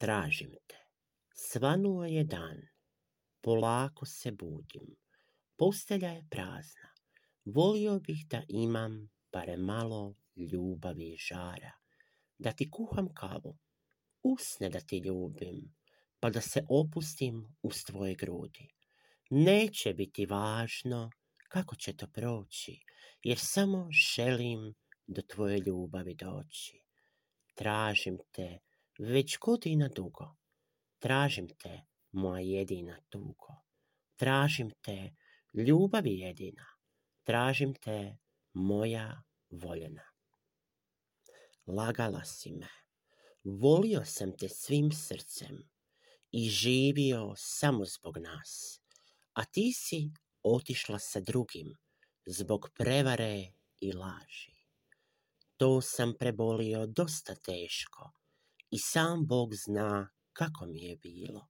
Tražim te. Svanuo je dan. Polako se budim. Postelja je prazna. Volio bih da imam bare malo ljubavi i žara. Da ti kuham kavu. Usne da ti ljubim. Pa da se opustim uz tvoje grudi. Neće biti važno kako će to proći. Jer samo želim do tvoje ljubavi doći. Tražim te već godina dugo. Tražim te, moja jedina tugo. Tražim te, ljubavi jedina. Tražim te, moja voljena. Lagala si me. Volio sam te svim srcem i živio samo zbog nas. A ti si otišla sa drugim zbog prevare i laži. To sam prebolio dosta teško i sam Bog zna kako mi je bilo.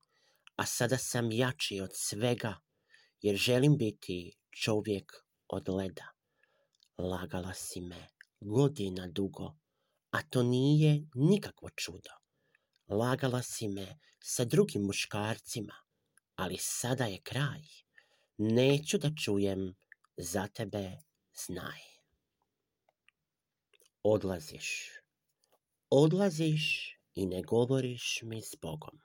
A sada sam jači od svega, jer želim biti čovjek od leda. Lagala si me godina dugo, a to nije nikakvo čudo. Lagala si me sa drugim muškarcima, ali sada je kraj. Neću da čujem za tebe znaj. Odlaziš. Odlaziš i ne govoriš mi s Bogom.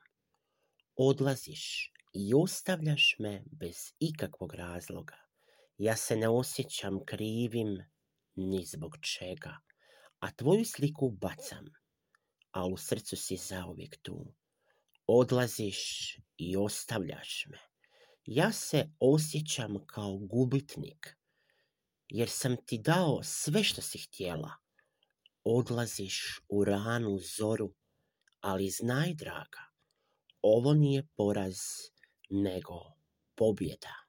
Odlaziš i ostavljaš me bez ikakvog razloga. Ja se ne osjećam krivim ni zbog čega, a tvoju sliku bacam, a u srcu si zauvijek tu. Odlaziš i ostavljaš me. Ja se osjećam kao gubitnik, jer sam ti dao sve što si htjela. Odlaziš u ranu zoru, ali znaj, draga, ovo nije poraz, nego pobjeda.